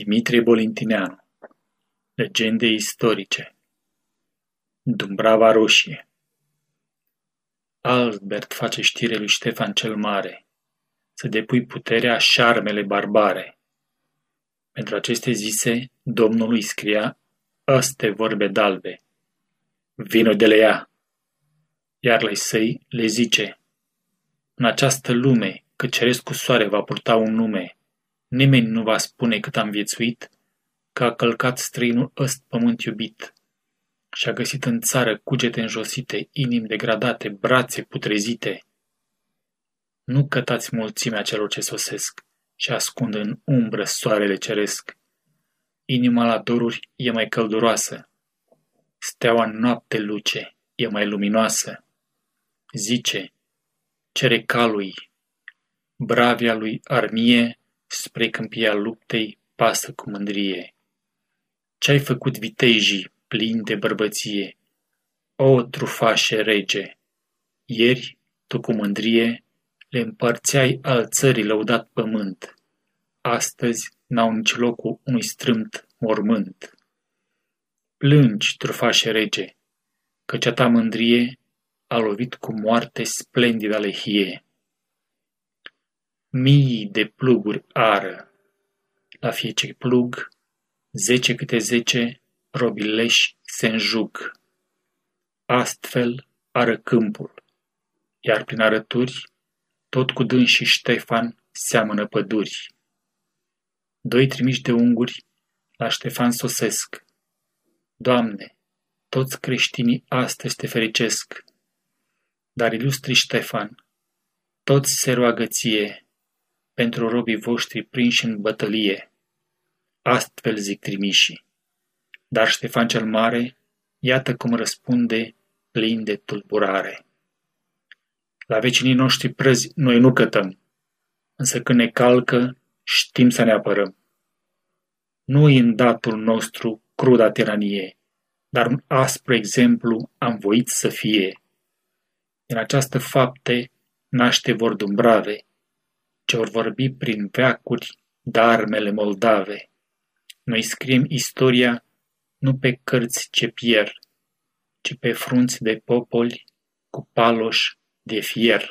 Dimitrie Bolintineanu Legende istorice Dumbrava Roșie Albert face știre lui Ștefan cel Mare să depui puterea șarmele barbare. Pentru aceste zise, Domnul îi scria aste vorbe dalbe. Vino de le ea! Iar la săi le zice, în această lume, că ceresc cu soare va purta un nume, Nimeni nu va spune cât am viețuit, că a călcat străinul ăst pământ iubit. Și-a găsit în țară cugete înjosite, inimi degradate, brațe putrezite. Nu cătați mulțimea celor ce sosesc și ascund în umbră soarele ceresc. Inima la doruri e mai călduroasă, steaua în noapte luce, e mai luminoasă. Zice, cere calui, bravia lui armie, spre câmpia luptei pasă cu mândrie. Ce-ai făcut vitejii plini de bărbăție, o trufașe rege? Ieri, tu cu mândrie, le împărțeai al țării lăudat pământ. Astăzi n-au nici locul unui strâmt mormânt. Plângi, trufașe rege, căci a ta mândrie a lovit cu moarte splendida lehie. Mii de pluguri ară, la fiecare plug, zece câte zece robileși se înjug. Astfel ară câmpul, iar prin arături, tot cu dâns și Ștefan seamănă păduri. Doi trimiși de unguri la Ștefan sosesc. Doamne, toți creștinii astăzi te fericesc, dar ilustri Ștefan, toți se roagă ție, pentru robii voștri prinși în bătălie. Astfel zic trimișii. Dar Ștefan cel Mare, iată cum răspunde plin de tulburare. La vecinii noștri prăzi noi nu cătăm, însă când ne calcă, știm să ne apărăm. nu în datul nostru cruda tiranie, dar un aspru exemplu am voit să fie. În această fapte naște vor dumbrave, ce vor vorbi prin veacuri darmele moldave. Noi scriem istoria nu pe cărți ce pierd, ci pe frunți de popoli cu paloși de fier.